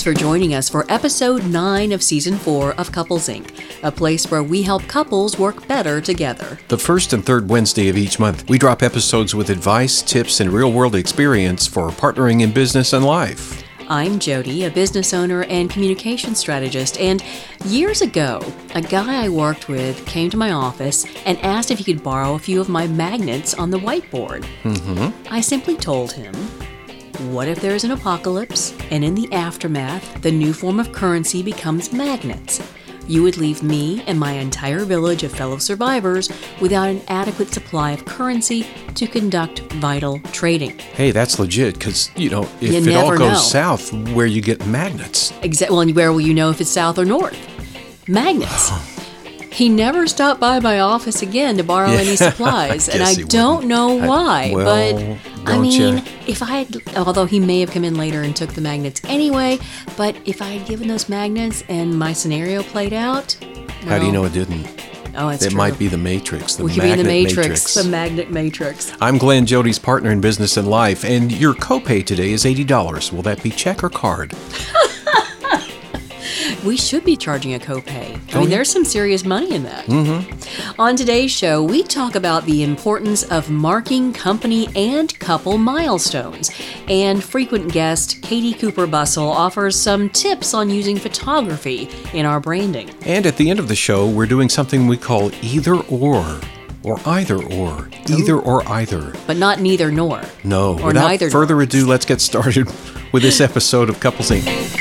Thanks for joining us for episode 9 of season 4 of Couples Inc., a place where we help couples work better together. The first and third Wednesday of each month, we drop episodes with advice, tips, and real world experience for partnering in business and life. I'm Jody, a business owner and communication strategist, and years ago, a guy I worked with came to my office and asked if he could borrow a few of my magnets on the whiteboard. Mm-hmm. I simply told him, What if there's an apocalypse and in the aftermath, the new form of currency becomes magnets? You would leave me and my entire village of fellow survivors without an adequate supply of currency to conduct vital trading. Hey, that's legit because, you know, if You it all goes know. south, where you get magnets. Exactly. well, and where will you know if it's south or north? Magnets. He never stopped by my office again to borrow Yeah, any supplies, I and I don't wouldn't. know I- why. well, but I mean, ya? if I had, although he may have come in later and took the magnets anyway, but if I had given those magnets and my scenario played out, How do you know it didn't? Oh, that's it true. might be the Matrix, the We could be in the matrix, the magnet matrix. I'm Glenn, Jody's partner in business and life, and your copay today is $80. Will that be check or card? We should be charging a copay. I Oh, mean, there's some serious money in that. Mm-hmm. On today's show, we talk about the importance of marking company and couple milestones. And frequent guest Katie Cooper Bussell offers some tips on using photography in our branding. And at the end of the show, we're doing something we call either or, or either or, either or either. But not neither nor. No, Or without further ado, let's get started with this episode of Couples Inc.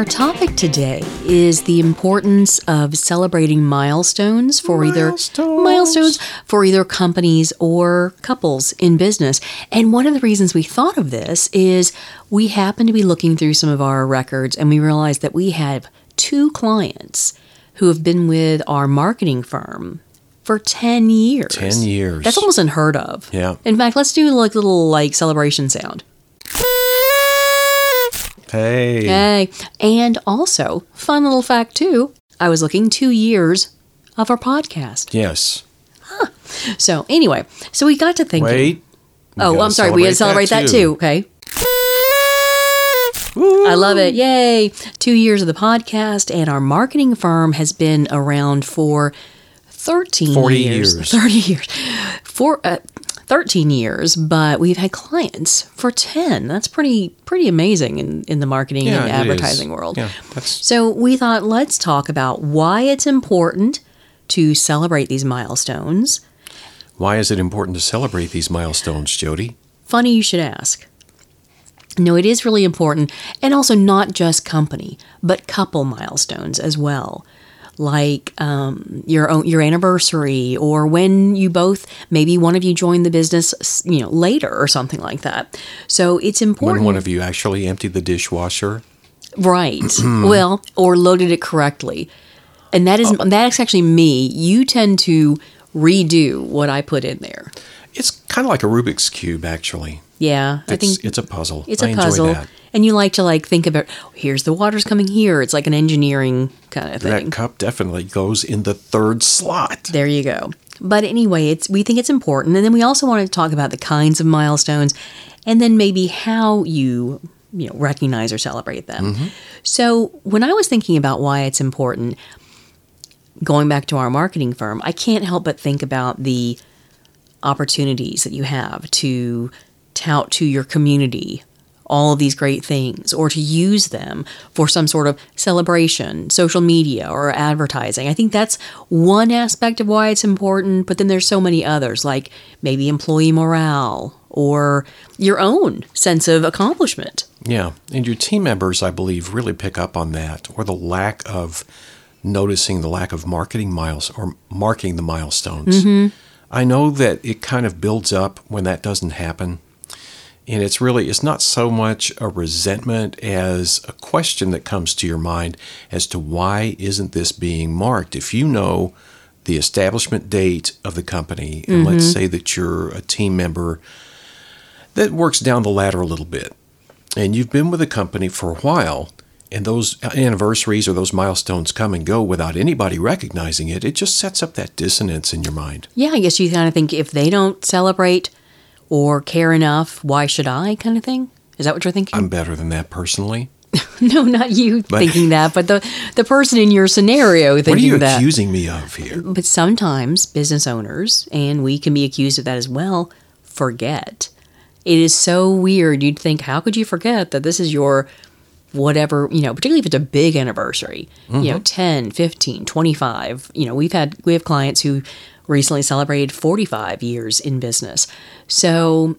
Our topic today is the importance of celebrating milestones for either Milestones. milestones for either companies or couples in business. And one of the reasons we thought of this is we happened to be looking through some of our records and we realized that we have two clients who have been with our marketing firm for 10 years. 10 years. That's almost unheard of. Yeah. In fact, let's do like a little like celebration sound. Hey. Hey, and also, fun little fact too, I was looking two years of our podcast. Yes. So anyway, so we got to thinking. Wait. Oh, I'm sorry. We had to celebrate that too. Okay. I love it. Yay. Two years of the podcast, and our marketing firm has been around for 13 40 years. years. 30 years. For uh, 13 years, but we've had clients for 10. That's pretty pretty amazing in, in the marketing Yeah, and advertising world. Yeah, So we thought, let's talk about why it's important to celebrate these milestones. why is it important to celebrate these milestones, Jody? Funny you should ask. No, it is really important, and also not just company, but couple milestones as well, like um, your own your anniversary, or when you both maybe one of you joined the business, you know, later or something like that. So it's important. When one of you actually emptied the dishwasher. Right. well, or loaded it correctly. And that is that's actually me. You tend to redo what I put in there. It's kind of like a Rubik's Cube, actually. Yeah, I It's, think it's a puzzle. it's I a enjoy puzzle. that. And you like to like think about oh, here's the water's coming here. It's like an engineering kind of thing. That cup definitely goes in the third slot. There you go. But anyway, it's we think it's important, and then we also want to talk about the kinds of milestones, and then maybe how you you know recognize or celebrate them. Mm-hmm. So when I was thinking about why it's important, going back to our marketing firm, I can't help but think about the opportunities that you have to tout to your community all of these great things or to use them for some sort of celebration, social media, or advertising. I think that's one aspect of why it's important, but then there's so many others, like maybe employee morale or your own sense of accomplishment. Yeah, and your team members, I believe, really pick up on that, or the lack of noticing the lack of marketing miles or marking the milestones. Mm-hmm. I know that it kind of builds up when that doesn't happen. And it's really, it's not so much a resentment as a question that comes to your mind as to why isn't this being marked? If you know the establishment date of the company, and let's mm-hmm. say that you're a team member that works down the ladder a little bit, and you've been with a company for a while, and those anniversaries or those milestones come and go without anybody recognizing it, it just sets up that dissonance in your mind. Yeah, I guess you kind of think if they don't celebrate, or care enough, why should I kind of thing? Is that what you're thinking? I'm better than that personally. no, not you But- thinking that, but the the person in your scenario What are thinking you that. accusing me of here? But sometimes business owners, and we can be accused of that as well, forget. It is so weird. You'd think, how could you forget that this is your whatever, you know, particularly if it's a big anniversary, you know, 10, 15, 25. You know, we've had, we have clients who recently celebrated 45 years in business. So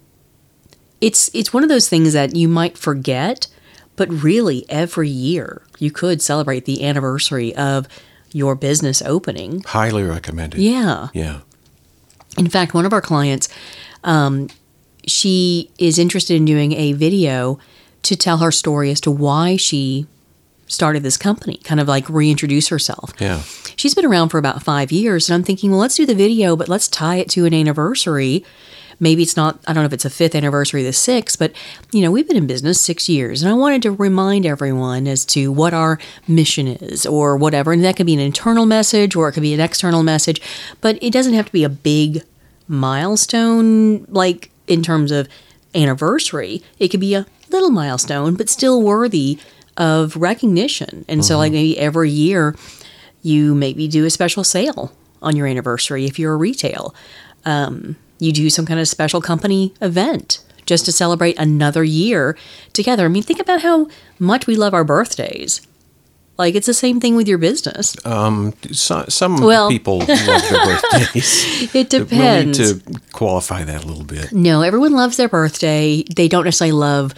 it's, it's one of those things that you might forget, but really every year you could celebrate the anniversary of your business opening Highly recommended. yeah. Yeah. In fact, one of our clients, um, she is interested in doing a video to tell her story as to why she started this company, kind of like reintroduce herself. Yeah. She's been around for about five years, and I'm thinking, well, let's do the video, but let's tie it to an anniversary. Maybe it's not, I don't know if it's a fifth anniversary, the sixth, but you know, we've been in business six years, and I wanted to remind everyone as to what our mission is or whatever. And that could be an internal message or it could be an external message, but it doesn't have to be a big milestone, like in terms of anniversary. It could be a little milestone, but still worthy of recognition. And so, like, maybe every year, you maybe do a special sale on your anniversary if you're a retail. Um, you do some kind of special company event just to celebrate another year together. I mean, think about how much we love our birthdays. Like, it's the same thing with your business. So, some Well- people love their birthdays. It depends. We'll need to qualify that a little bit. No, everyone loves their birthday. They don't necessarily love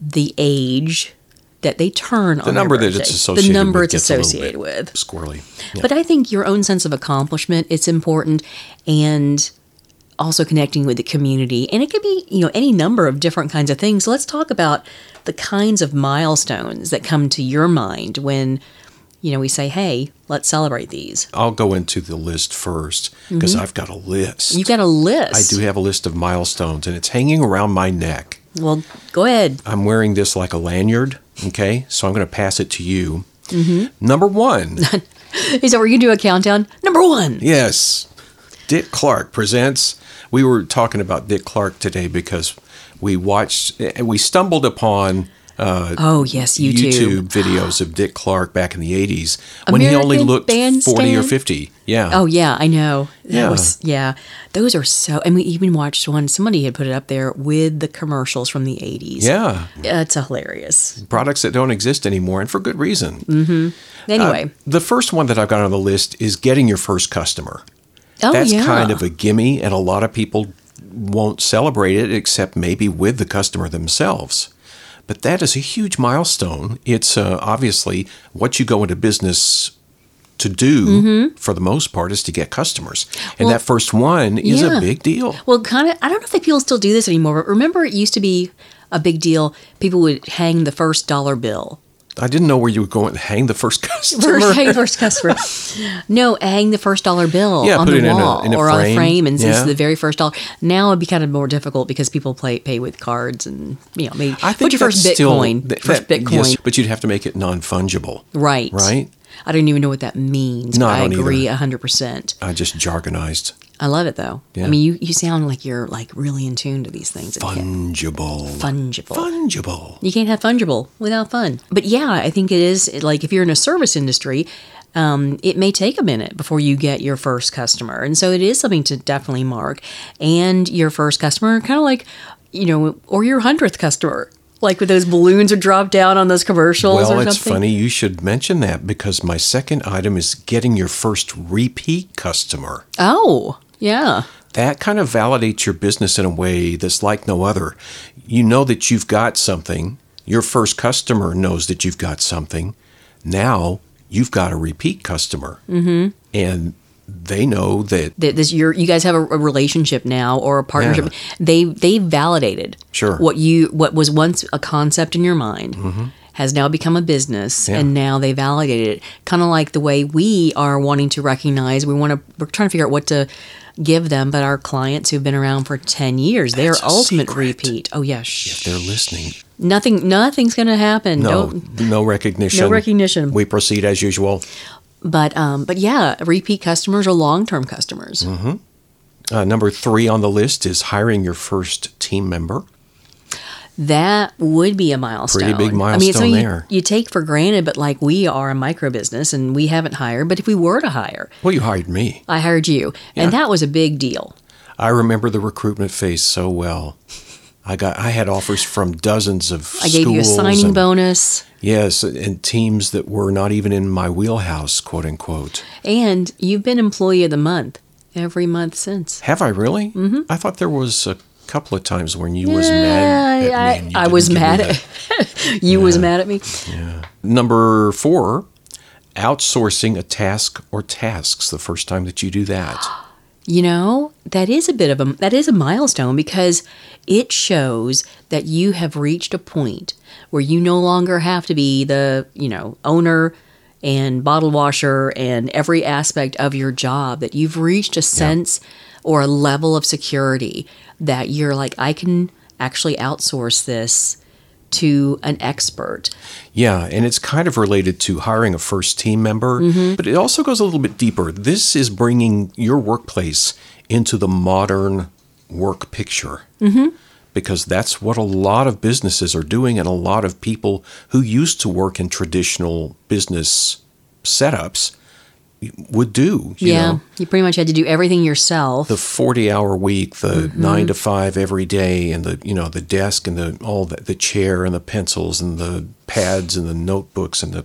the age that they turn on The number their that it's associated the number with it's gets a little associated with. Squirrely. Yeah. But I think your own sense of accomplishment it's important and also connecting with the community. And it could be, you know, any number of different kinds of things. Let's talk about the kinds of milestones that come to your mind when, you know, we say, "Hey, let's celebrate these." I'll go into the list first because mm-hmm. I've got a list. You've got a list. I do have a list of milestones and it's hanging around my neck. Well, go ahead. I'm wearing this like a lanyard. Okay. So I'm going to pass it to you. Mm-hmm. Number one. Is that where you do a countdown? Number one. yes. Dick Clark presents. We were talking about Dick Clark today because we watched, we stumbled upon Oh yes, YouTube. videos of Dick Clark back in the 80s when he only looked 40 or 50. Yeah. Oh yeah, I know. That Yeah. was yeah. Those are so. And we even watched one. Somebody had put it up there with the commercials from the eighties. Yeah. it's hilarious. Products that don't exist anymore and for good reason. Mm. Anyway, The first one that I've got on the list is getting your first customer. oh That's yeah, kind of a gimme, and a lot of people won't celebrate it except maybe with the customer themselves. But that is a huge milestone. It's uh, obviously what you go into business to do for the most part is to get customers. And Mm-hmm. Well, that first one is yeah. a big deal. well, kind of. I don't know if people still do this anymore. But remember, it used to be a big deal. People would hang the first dollar bill. I didn't know where you were going to hang the first customer. First, hang first customer. no, hang the first dollar bill Yeah, on put the it in a- wall in a or on a frame. frame, and since Yeah. the very first dollar. Now it'd be kind of more difficult because people play pay with cards and you know maybe I think put your first that's still- Bitcoin, that- first Bitcoin, Yes, but you'd have to make it non-fungible. right? Right? I don't even know what that means. No, I I agree hundred percent. I just jargonized. I love it though. Yeah. I mean, you you sound like you're like really in tune to these things. Fungible. Fungible. Fungible. You can't have fungible without fun. But yeah, I think it is like if you're in a service industry, um, it may take a minute before you get your first customer. And so it is something to definitely mark. And your first customer, kind of like, you know, or your hundredth customer. Like with those balloons are dropped down on those commercials Well, or it's funny you should mention that because my second item is getting your first repeat customer. Oh, yeah. That kind of validates your business in a way that's like no other. You know that you've got something. Your first customer knows that you've got something. Now you've got a repeat customer. Mm-hmm. And they know that, that this you're, you guys have a, a relationship now or a partnership. They they validated Sure. what you what was once a concept in your mind has now become a business, Mm-hmm. Yeah. and now they validated it. Kind of like the way we are wanting to recognize. We want to. We're trying to figure out what to give them, but our clients who've been around for ten years, they're a ultimate secret. repeat. Oh yeah, shh. they're listening. Nothing. Nothing's gonna happen. No, Don't- no recognition. No recognition. We proceed as usual. But um, but yeah, repeat customers are long term customers. Uh, number three on the list is hiring your first team member. That would be a milestone. Pretty big I mean, it's milestone something you- there. You, take for granted, but like we are a micro business and we haven't hired. But if we were to hire, Well, you hired me. I hired you, and that was a big deal. I remember the recruitment phase so well. I got I had offers from dozens of I gave you a signing and- bonus, Yes, and teams that were not even in my wheelhouse, quote unquote. and you've been employee of the month every month since. Have I really? Mm-hmm. I thought there was a couple of times when you was mad at me. I, I was mad at you. Was mad at me. Number four, outsourcing a task or tasks. The first time that you do that, You know, that is a bit of a that is a milestone because it shows that you have reached a point where you no longer have to be the, you know, owner and bottle washer and every aspect of your job that you've reached a sense or a level of security that you're like I can actually outsource this to an expert. yeah, and it's kind of related to hiring a first team member, Mm-hmm. but it also goes a little bit deeper. This is bringing your workplace into the modern work picture. Mm-hmm. Because that's what a lot of businesses are doing, and a lot of people who used to work in traditional business setups would do. You yeah. know? You pretty much had to do everything yourself. the 40 hour week the Mm-hmm. 9 to 5 every day and the you know the desk and the all the, the chair and the pencils and the pads and the notebooks and the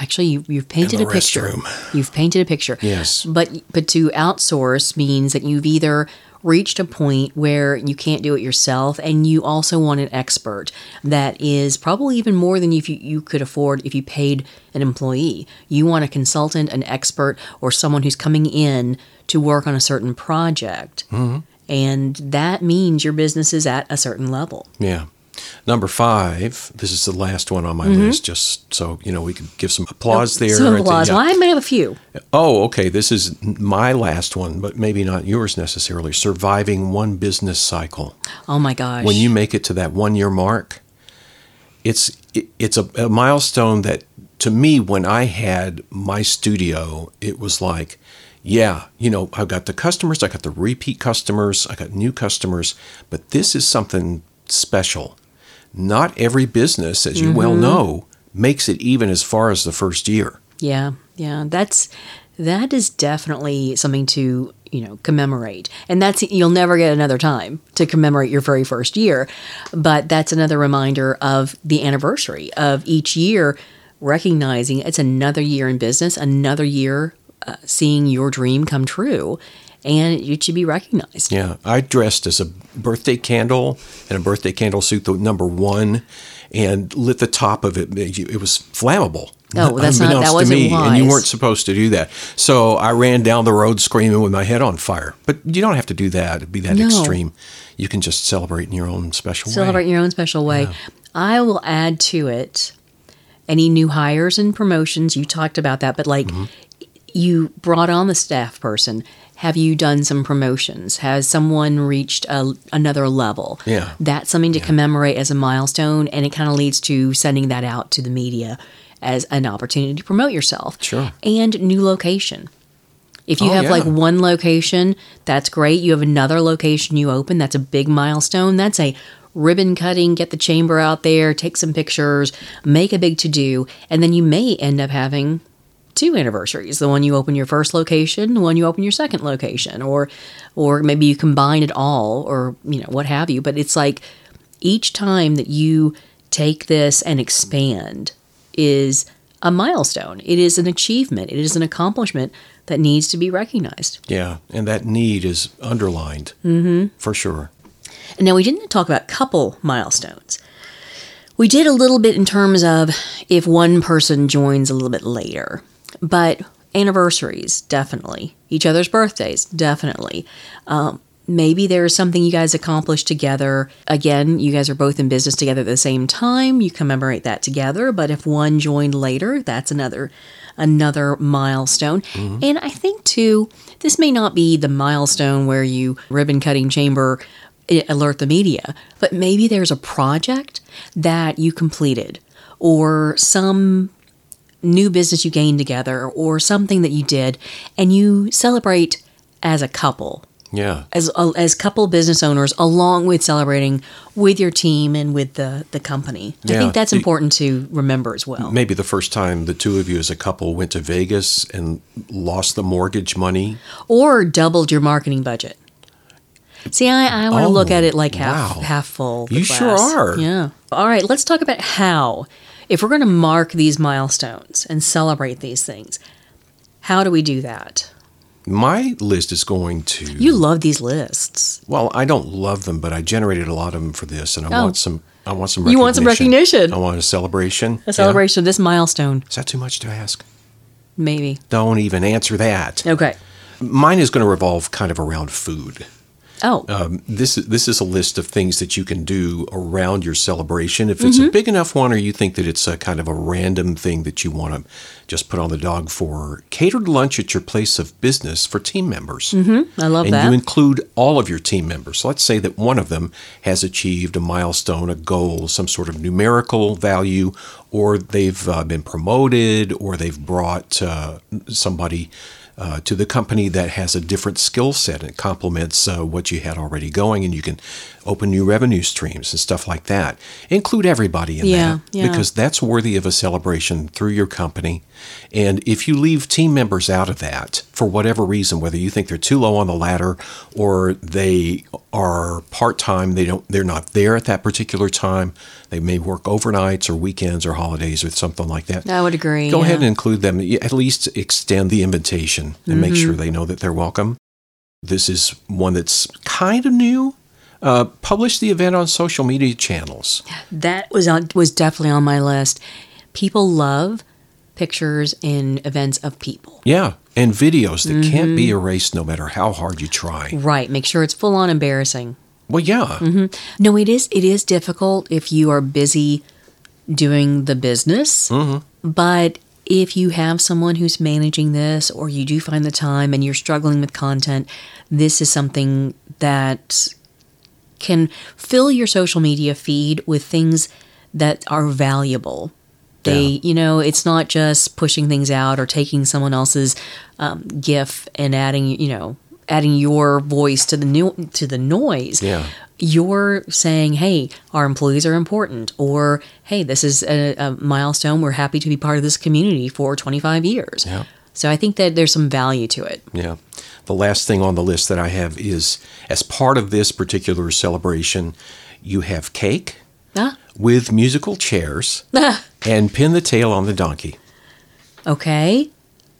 Actually, you, you've painted a picture. You've painted a picture. Yes. But but to outsource means that you've either reached a point where you can't do it yourself, and you also want an expert that is probably even more than if you, you could afford if you paid an employee. You want a consultant, an expert, or someone who's coming in to work on a certain project. Mm-hmm. And that means your business is at a certain level. yeah number 5 this is the last one on my list just so you know we could give some applause there Mm-hmm. Some applause. Well, I may have a few. oh okay this is my last one but maybe not yours necessarily surviving one business cycle Oh my gosh. when you make it to that one year mark, it's it, it's a, a milestone that to me when I had my studio, it was like, yeah, you know, I've got the customers, I got the repeat customers, I got new customers, but this is something special. Not every business, as you well know, makes it even as far as the first year. Yeah, yeah, that's that is definitely something to you know commemorate, and that's you'll never get another time to commemorate your very first year, but that's another reminder of the anniversary of each year, recognizing it's another year in business, another year uh, seeing your dream come true, and it should be recognized. Yeah, I dressed as a birthday candle in a birthday candle suit, the number one, and lit the top of it. It was flammable. Oh, that's not- that wasn't me, and you weren't supposed to do that. So I ran down the road screaming with my head on fire. But you don't have to do that. Be that No. extreme. You can just celebrate in your own special Celebrate way. Celebrate in your own special way. I will add to it any new hires and promotions. You talked about that, but like Mm-hmm. you brought on the staff person. Have you done some promotions? Has someone reached a, another level? Yeah. That's something to commemorate as a milestone, and it kind of leads to sending that out to the media as an opportunity to promote yourself. Sure. And new location. If you Oh, have like one location, that's great. You have another location you open, that's a big milestone. That's a ribbon cutting, get the chamber out there, take some pictures, make a big to do, and then you may end up having two anniversaries. The one you open your first location, the one you open your second location, or or maybe you combine it all or you know, what have you. But it's like each time that you take this and expand is a milestone. It is an achievement. It is an accomplishment that needs to be recognized. Yeah, and that need is underlined mm-hmm. for sure. And now we didn't talk about couple milestones. We did a little bit in terms of if one person joins a little bit later, but anniversaries, definitely. Each other's birthdays, definitely. Um, maybe there's something you guys accomplished together. Again, you guys are both in business together at the same time. You commemorate that together. But if one joined later, that's another another milestone. And I think too, this may not be the milestone where you ribbon cutting chamber alert the media, but maybe there's a project that you completed or some new business you gained together or something that you did and you celebrate as a couple Yeah. as uh, as couple business owners along with celebrating with your team and with the the company. I think that's important to remember as well. Maybe the first time the two of you as a couple went to Vegas and lost the mortgage money. Or doubled your marketing budget. See, I, I want to Oh, look at it like half wow. half full. You sure are. Yeah. All right, let's talk about how. If we're going to mark these milestones and celebrate these things, how do we do that? My list is going to. You love these lists. Well, I don't love them, but I generated a lot of them for this, and I Oh. want some. I want some. You want some recognition. I want a celebration. A celebration of this milestone, Is that too much to ask? maybe. Don't even answer that. Okay. Mine is going to revolve kind of around food. Oh, Um, this is this is a list of things that you can do around your celebration. If it's a big enough one, or you think that it's a kind of a random thing that you want to just put on the dog for, catered lunch at your place of business for team members. I love and that. And you include all of your team members. Let's say that one of them has achieved a milestone, a goal, some sort of numerical value, or they've uh, been promoted, or they've brought uh, somebody uh, to the company that has a different skill set and complements uh, what you had already going, and you can open new revenue streams and stuff like that. Include everybody in Yeah, that yeah. because that's worthy of a celebration through your company. And if you leave team members out of that for whatever reason, whether you think they're too low on the ladder or they are part-time, they don't they're not there at that particular time, they may work overnights or weekends or holidays or something like that. I would agree. Go yeah. ahead and include them. At least extend the invitation and make Mm-hmm. sure they know that they're welcome. This is one that's kind of new. Uh, publish the event on social media channels. That was on was definitely on my list. People love pictures and events of people. Yeah, and videos that can't be Mm-hmm. erased no matter how hard you try. Right. Make sure it's full on embarrassing. Well, yeah, No, it is it is difficult if you are busy doing the business. But if you have someone who's managing this or you do find the time and you're struggling with content, this is something that can fill your social media feed with things that are valuable. They, Yeah. you know, it's not just pushing things out or taking someone else's um, GIF and adding, you know, adding your voice to the new to the noise yeah. you're saying, hey, our employees are important, or hey, this is a, a milestone. We're happy to be part of this community for 25 years. Yeah. So I think that there's some value to it. Yeah. The last thing on the list that I have is as part of this particular celebration, you have cake Ah, with musical chairs and pin the tail on the donkey. okay.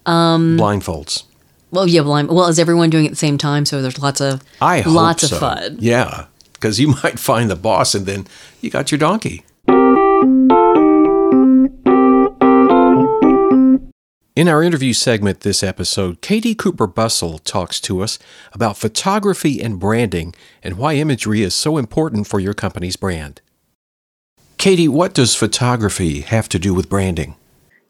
Blindfolds. Well, yeah. Well, I'm, well, is everyone doing it at the same time? So there's lots of I hope lots so. of fun. Yeah, because you might find the boss and then you got your donkey. In our interview segment this episode, Katie Cooper Bussell talks to us about photography and branding and why imagery is so important for your company's brand. Katie, what does photography have to do with branding?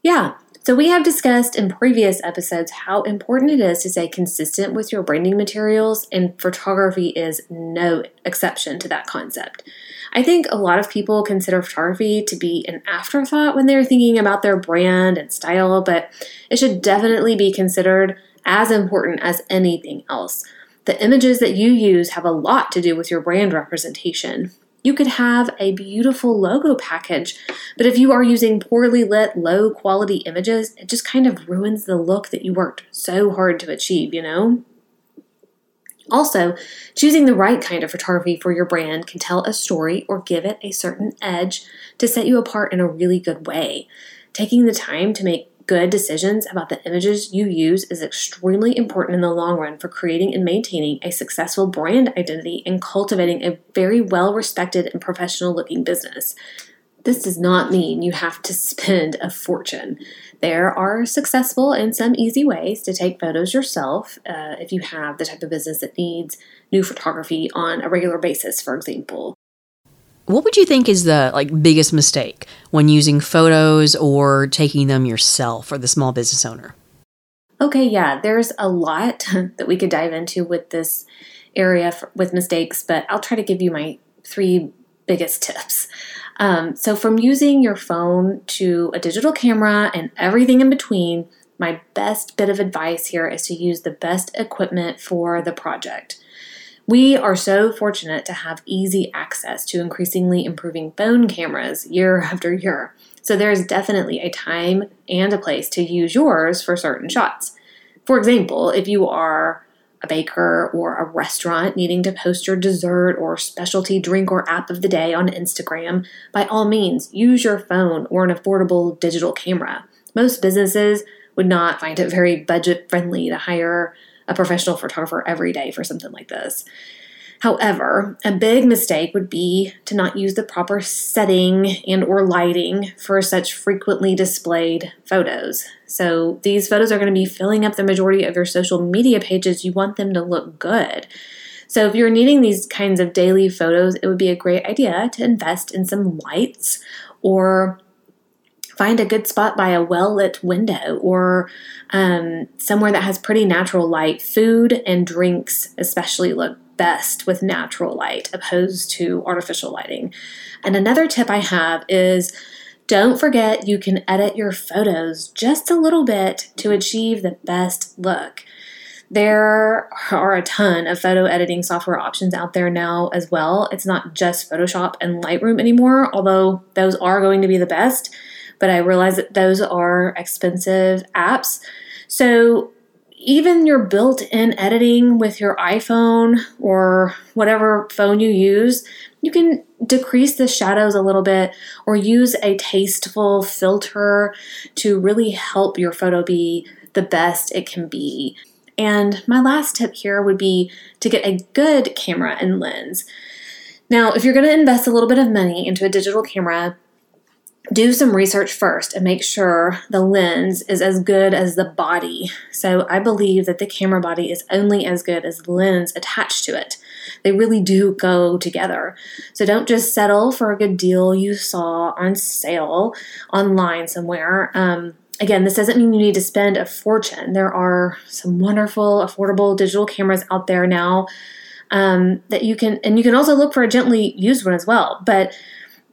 Yeah. So we have discussed in previous episodes how important it is to stay consistent with your branding materials, and photography is no exception to that concept. I think a lot of people consider photography to be an afterthought when they're thinking about their brand and style, but it should definitely be considered as important as anything else. The images that you use have a lot to do with your brand representation. You could have a beautiful logo package, but if you are using poorly lit, low quality images, it just kind of ruins the look that you worked so hard to achieve, you know? Also, choosing the right kind of photography for your brand can tell a story or give it a certain edge to set you apart in a really good way. Taking the time to make good decisions about the images you use is extremely important in the long run for creating and maintaining a successful brand identity and cultivating a very well respected and professional looking business. This does not mean you have to spend a fortune. There are successful and some easy ways to take photos yourself uh, if you have the type of business that needs new photography on a regular basis, for example. What would you think is the like biggest mistake when using photos or taking them yourself for the small business owner? Okay, yeah, there's a lot that we could dive into with this area for, with mistakes, but I'll try to give you my three biggest tips. Um, so, from using your phone to a digital camera and everything in between, my best bit of advice here is to use the best equipment for the project. We are so fortunate to have easy access to increasingly improving phone cameras year after year. So there is definitely a time and a place to use yours for certain shots. For example, if you are a baker or a restaurant needing to post your dessert or specialty drink or app of the day on Instagram, by all means, use your phone or an affordable digital camera. Most businesses would not find it very budget friendly to hire a professional photographer every day for something like this. However, a big mistake would be to not use the proper setting and or lighting for such frequently displayed photos. So these photos are going to be filling up the majority of your social media pages. You want them to look good. So if you're needing these kinds of daily photos, it would be a great idea to invest in some lights or find a good spot by a well lit window or um, somewhere that has pretty natural light. Food and drinks, especially, look best with natural light opposed to artificial lighting. And another tip I have is don't forget you can edit your photos just a little bit to achieve the best look. There are a ton of photo editing software options out there now as well. It's not just Photoshop and Lightroom anymore, although those are going to be the best. But I realize that those are expensive apps. So even your built in editing with your iPhone or whatever phone you use, you can decrease the shadows a little bit or use a tasteful filter to really help your photo be the best it can be. And my last tip here would be to get a good camera and lens. Now, if you're going to invest a little bit of money into a digital camera, do some research first and make sure the lens is as good as the body. So, I believe that the camera body is only as good as the lens attached to it. They really do go together. So, don't just settle for a good deal you saw on sale online somewhere. Um, again, this doesn't mean you need to spend a fortune. There are some wonderful, affordable digital cameras out there now um, that you can, and you can also look for a gently used one as well. But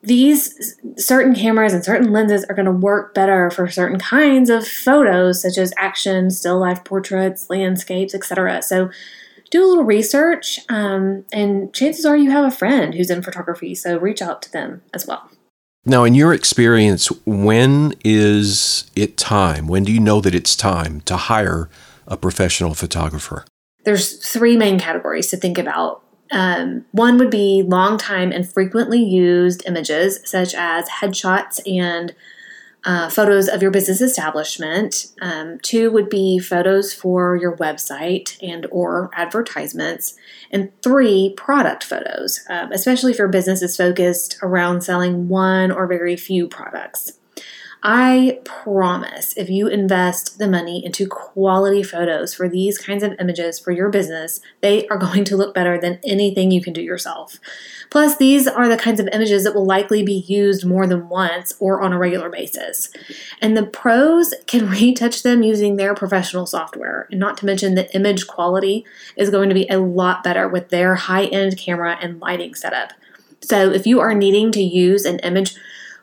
these certain cameras and certain lenses are going to work better for certain kinds of photos such as action still life portraits landscapes etc so do a little research um, and chances are you have a friend who's in photography so reach out to them as well. Now in your experience when is it time when do you know that it's time to hire a professional photographer? There's three main categories to think about um, one would be long time and frequently used images, such as headshots and uh, photos of your business establishment. Um, two would be photos for your website and or advertisements, and three product photos, um, especially if your business is focused around selling one or very few products. I promise if you invest the money into quality photos for these kinds of images for your business, they are going to look better than anything you can do yourself. Plus, these are the kinds of images that will likely be used more than once or on a regular basis. And the pros can retouch them using their professional software. And not to mention the image quality is going to be a lot better with their high end camera and lighting setup. So, if you are needing to use an image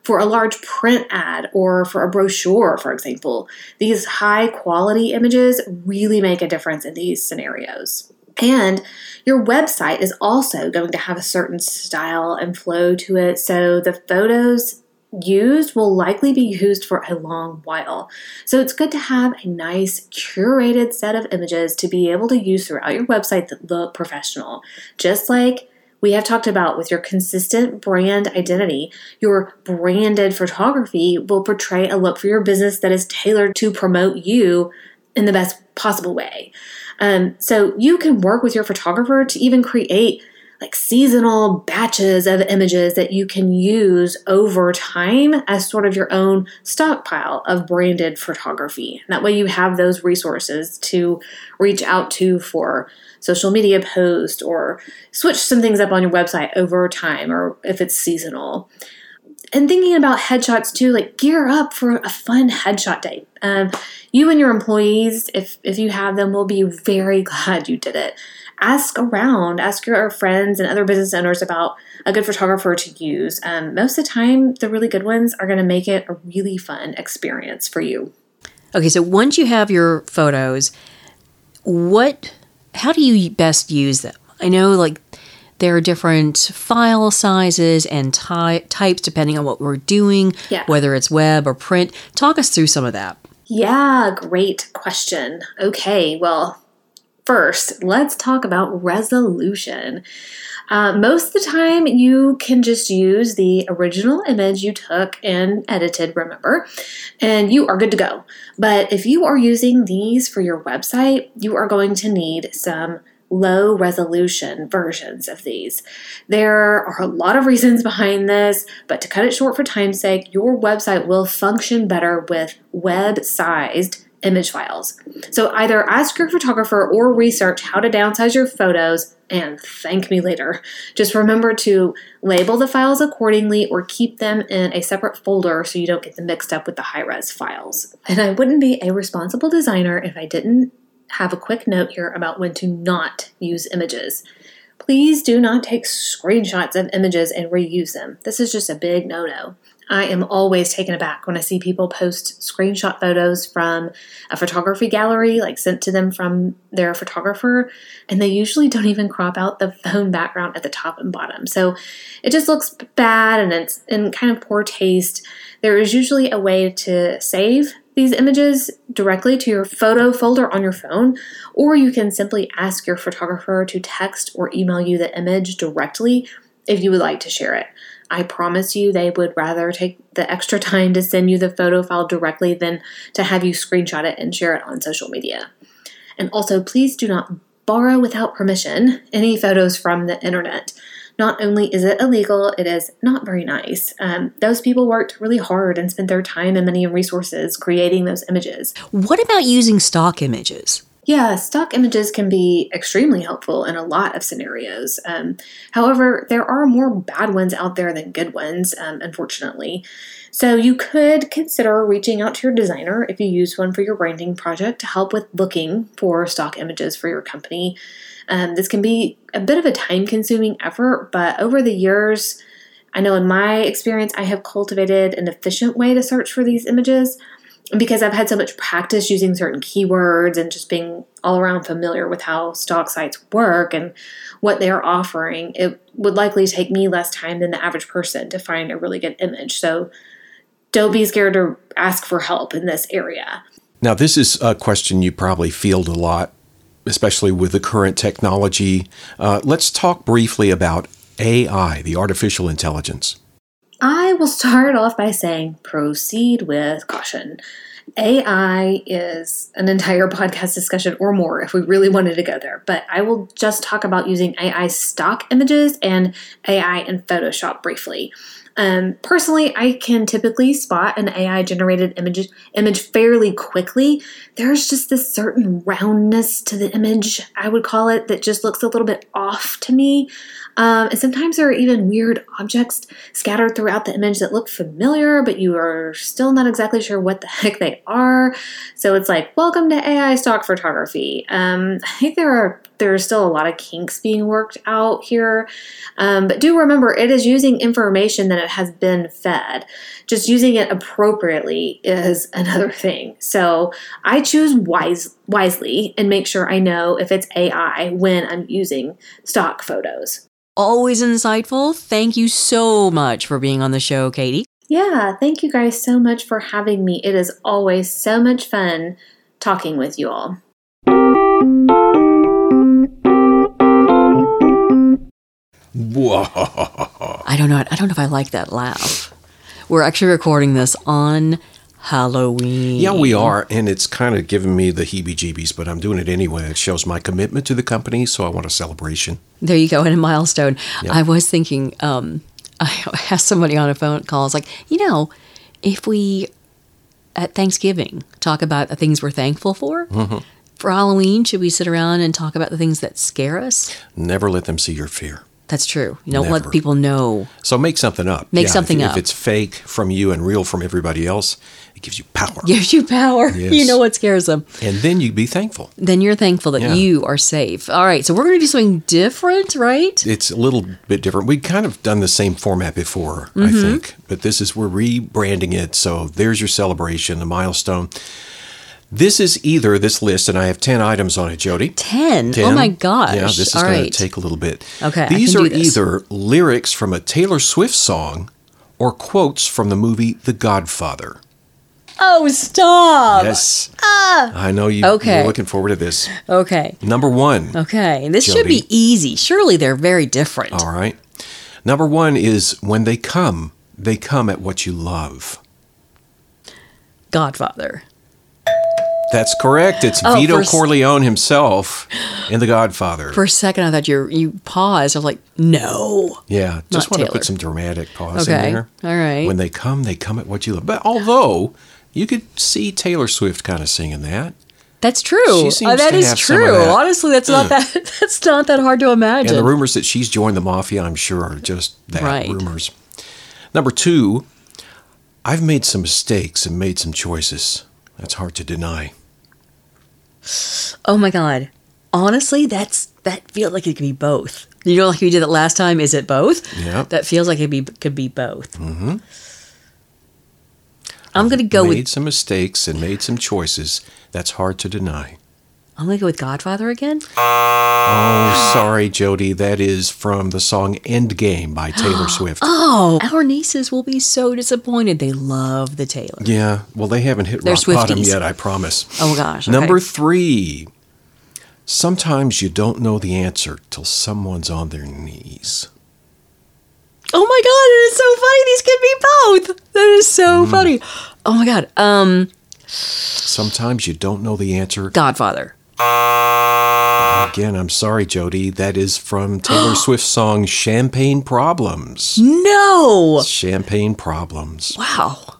for a large print ad or for a brochure, for example. These high quality images really make a difference in these scenarios. And your website is also going to have a certain style and flow to it, so the photos used will likely be used for a long while. So it's good to have a nice curated set of images to be able to use throughout your website that look professional. Just like we have talked about with your consistent brand identity, your branded photography will portray a look for your business that is tailored to promote you in the best possible way. Um, so you can work with your photographer to even create like seasonal batches of images that you can use over time as sort of your own stockpile of branded photography. That way you have those resources to reach out to for social media post or switch some things up on your website over time or if it's seasonal. And thinking about headshots too, like gear up for a fun headshot day. Um, you and your employees, if if you have them, will be very glad you did it. Ask around, ask your friends and other business owners about a good photographer to use. Um, most of the time, the really good ones are going to make it a really fun experience for you. Okay, so once you have your photos, what how do you best use them? I know like there are different file sizes and ty- types depending on what we're doing, Yeah. whether it's web or print. Talk us through some of that. Yeah, great question. Okay, well, first, let's talk about resolution. Uh, most of the time, you can just use the original image you took and edited, remember, and you are good to go. But if you are using these for your website, you are going to need some low resolution versions of these. There are a lot of reasons behind this, but to cut it short for time's sake, your website will function better with web sized image files. So either ask your photographer or research how to downsize your photos and thank me later. Just remember to label the files accordingly or keep them in a separate folder so you don't get them mixed up with the high res files. And I wouldn't be a responsible designer if I didn't have a quick note here about when to not use images. Please do not take screenshots of images and reuse them. This is just a big no no. I am always taken aback when I see people post screenshot photos from a photography gallery, like sent to them from their photographer, and they usually don't even crop out the phone background at the top and bottom. So it just looks bad and it's in kind of poor taste. There is usually a way to save these images directly to your photo folder on your phone, or you can simply ask your photographer to text or email you the image directly if you would like to share it. I promise you they would rather take the extra time to send you the photo file directly than to have you screenshot it and share it on social media. And also, please do not borrow without permission any photos from the internet. Not only is it illegal, it is not very nice. Um, those people worked really hard and spent their time and money and resources creating those images. What about using stock images? Yeah, stock images can be extremely helpful in a lot of scenarios. Um, however, there are more bad ones out there than good ones, um, unfortunately. So you could consider reaching out to your designer if you use one for your branding project to help with looking for stock images for your company. Um, this can be a bit of a time consuming effort, but over the years, I know in my experience, I have cultivated an efficient way to search for these images because I've had so much practice using certain keywords and just being all around familiar with how stock sites work and what they're offering, it would likely take me less time than the average person to find a really good image. So don't be scared to ask for help in this area. Now, this is a question you probably field a lot, especially with the current technology. Uh, let's talk briefly about AI, the artificial intelligence. I will start off by saying proceed with caution. AI is an entire podcast discussion or more if we really wanted to go there, but I will just talk about using AI stock images and AI in Photoshop briefly. Um, personally, I can typically spot an AI generated image image fairly quickly. There's just this certain roundness to the image, I would call it, that just looks a little bit off to me. Um, and sometimes there are even weird objects scattered throughout the image that look familiar, but you are still not exactly sure what the heck they are. So it's like, welcome to AI stock photography. Um, I think there are there are still a lot of kinks being worked out here, um, but do remember it is using information that it has been fed. Just using it appropriately is another thing. So I choose wise wisely and make sure I know if it's AI when I'm using stock photos. Always insightful. Thank you so much for being on the show, Katie. Yeah, thank you guys so much for having me. It is always so much fun talking with you all. I don't know. I don't know if I like that laugh. We're actually recording this on Halloween. Yeah, we are. And it's kind of giving me the heebie jeebies, but I'm doing it anyway. It shows my commitment to the company, so I want a celebration. There you go, and a milestone. Yep. I was thinking, um, I asked somebody on a phone call, I was like, you know, if we at Thanksgiving talk about the things we're thankful for, Mm-hmm. for Halloween, should we sit around and talk about the things that scare us? Never let them see your fear. That's true. You don't Never. let people know. So make something up. Make if- something if, up. If it's fake from you and real from everybody else, it gives you power. Gives you power. Yes. You know what scares them. And then you be thankful. Then you're thankful that Yeah. you are safe. All right, so we're going to do something different, right? It's a little bit different. We've kind of done the same format before, I Mm-hmm. think, but this is we're rebranding it. So there's your celebration, the milestone. This is either this list, and I have 10 items on it, Jody. 10. Oh my gosh. Yeah, this is going right. to take a little bit. Okay, These are either lyrics from a Taylor Swift song or quotes from the movie The Godfather. Oh, stop. Yes. Ah. I know you, Okay. you're looking forward to this. Okay. Number one. Okay. This should be easy. Surely they're very different. All right. Number one is when they come, they come at what you love. Godfather. That's correct. It's Oh, Vito Corleone himself in The Godfather. For a second, I thought you you paused. I was like, no. yeah, just want to put some dramatic pause Okay. in there. All right. When they come, they come at what you love. But although you could see Taylor Swift kind of singing that, That's true. She Uh, that is have some of true. that. Honestly, that's not that that's not that hard to imagine. and the rumors that she's joined the mafia, I'm sure, are just that Right. rumors. Number two, I've made some mistakes and made some choices. That's hard to deny. Oh my god. Honestly, that's that feels like it could be both. You know, like we did it last time. Is it both? Yeah. That feels like it be could be both. Mm-hmm. I'm gonna go made with some mistakes and made some choices. That's hard to deny. I'm gonna go with Godfather again. Oh, sorry, Jody. That is from the song Endgame by Taylor Swift. Oh, our nieces will be so disappointed. They love the Taylor. Yeah, well, they haven't hit They're rock bottom yet, I promise. Oh gosh. okay. Number three. Sometimes you don't know the answer till someone's on their knees. Oh my god, it is so funny. These could be both. That is so Mm. funny. Oh my god. Um, Sometimes you don't know the answer. Godfather. Again, I'm sorry, Jody. That is from Taylor Swift's song Champagne Problems. No. Champagne Problems. Wow.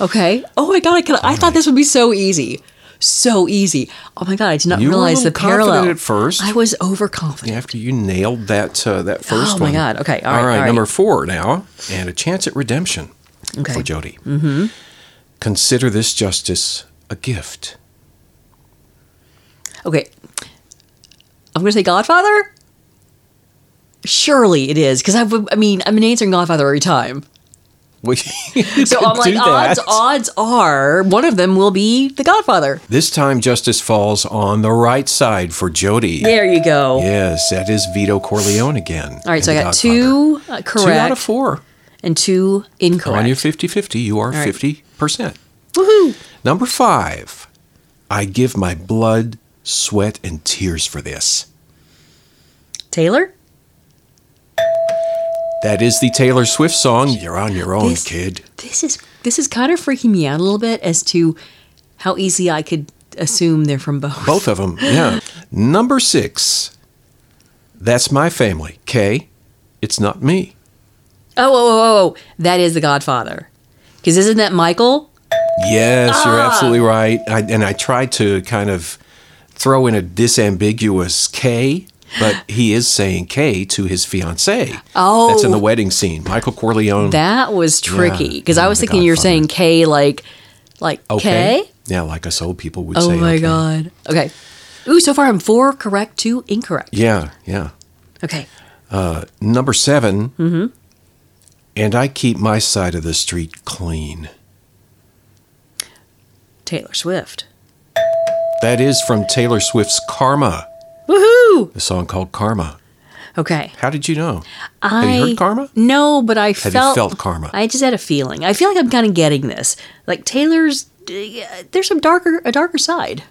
Okay. Oh my god. I could, I thought this would be so easy. So easy. Oh my god. I did not You realize the parallel at first. I was overconfident. After you nailed that uh, that first Oh my one. God. Okay. All all right, right. all right. Number four now, and a chance at redemption Okay. for Jody. Mm-hmm. Consider this justice a gift. Okay. I'm gonna say Godfather. Surely it is because I, would- I mean I'm answering Godfather every time. So I'm like odds, odds are one of them will be the Godfather. This time, justice falls on the right side for Jody. There you go. Yes, that is Vito Corleone again. All right, so I got The two uh, correct Two out of four. and two incorrect. On your 50 50, you are right. 50%. Woohoo! Number five, I give my blood, sweat, and tears for this. Taylor? That is the Taylor Swift song. You're on your own, This- kid. This is this is kind of freaking me out a little bit as to how easy I could assume they're from both. Both of them, yeah. Number six, that's my family. K, it's not me. Oh, oh, oh, oh, that is the Godfather. Because isn't that Michael? Yes, you're Ah. absolutely right. I, and I tried to kind of throw in a disambiguous K, but he is saying K to his fiancee. Oh. That's in the wedding scene. Michael Corleone. That was tricky. Because yeah, I was thinking you're saying K like like okay. K? Yeah, like us old people would Oh say. Oh my okay. god. Okay. Ooh, so far I'm four correct, two incorrect. Yeah, yeah. Okay. Uh, Number 7 Mm-hmm. And I keep my side of the street clean. Taylor Swift. That is from Taylor Swift's Karma, Woohoo! the song called Karma. Okay. How did you know? I Have you heard Karma? No, but I you felt felt Karma? I just had a feeling. I feel like I'm kind of getting this. Like Taylor's, uh, there's some darker, a darker side,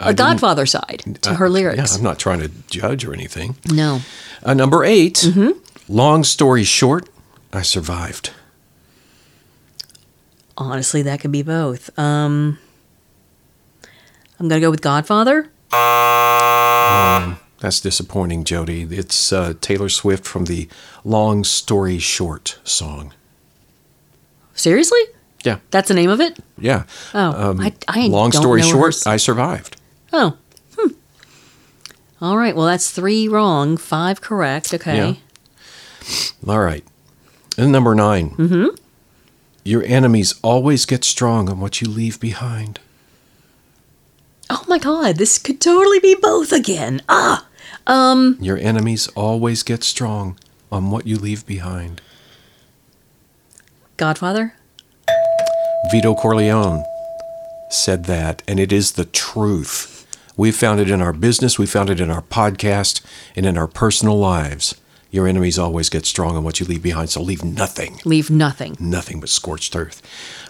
I a Godfather side to her lyrics. Yeah. I'm not trying to judge or anything. no, Uh, number 8 Mm-hmm. Long story short, I survived. honestly, that could be both. Um, I'm gonna go with Godfather. That's disappointing, Jody. It's uh, Taylor Swift from the Long Story Short song. Seriously, Yeah, that's the name of it. yeah. Oh, I, I Um, Long don't story know short, s- I survived. oh, hmm. All right. Well, that's three wrong, five correct. Okay. Yeah. All right. And number 9 Mm-hmm. Your enemies always get strong on what you leave behind. Oh my God, this could totally be both again. Ah, Um Your enemies always get strong on what you leave behind. Godfather. Vito Corleone. said that, and it is the truth. We found it in our business, we found it in our podcast, and in our personal lives. Your enemies always get strong on what you leave behind, so leave nothing, Leave nothing. nothing but scorched earth.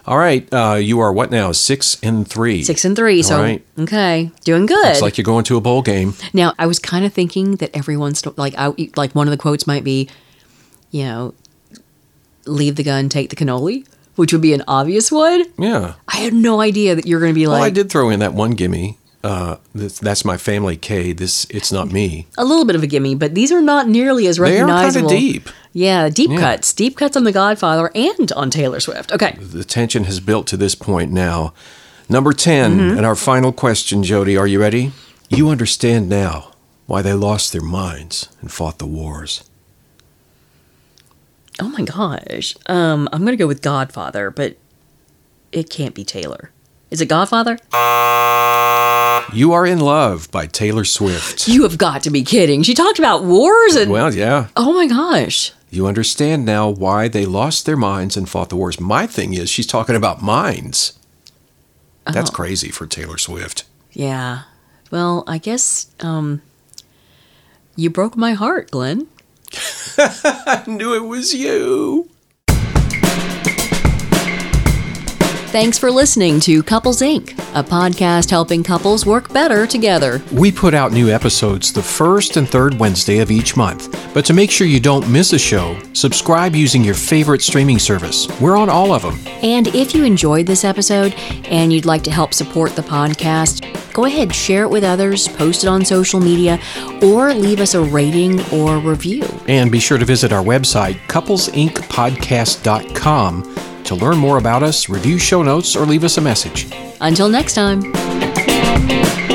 All right, uh, you are what now? Six and three. Six and three. So All right. okay, doing good. It's like you're going to a bowl game. Now, I was kind of thinking that everyone's like, I, like one of the quotes might be, you know, leave the gun, take the cannoli, which would be an obvious one. Yeah. I had no idea that you're going to be like. Well, I did throw in that one gimme. Uh, that's, that's my family K. This it's not me. a little bit of a gimme, but these are not nearly as recognizable. They are kind of deep. Yeah, deep Yeah. cuts, deep cuts on The Godfather and on Taylor Swift. Okay, The tension has built to this point now. Number 10, Mm-hmm. and our final question, Jody. Are you ready? You understand now why they lost their minds and fought the wars. oh my gosh, um, I'm going to go with Godfather, but it can't be Taylor. Is it Godfather? You Are in Love by Taylor Swift. You have got to be kidding. She talked about wars and Well, yeah. oh my gosh. You understand now why they lost their minds and fought the wars. My thing is, she's talking about minds. That's Oh. crazy for Taylor Swift. Yeah. Well, I guess um you broke my heart, Glenn. I knew it was you. Thanks for listening to Couples Inc., a podcast helping couples work better together. We put out new episodes the first and third Wednesday of each month. But to make sure you don't miss a show, subscribe using your favorite streaming service. We're on all of them. And if you enjoyed this episode and you'd like to help support the podcast, go ahead, share it with others, post it on social media, or leave us a rating or review. And be sure to visit our website, couplesincpodcast.com, to learn more about us, review show notes, or leave us a message. Until next time.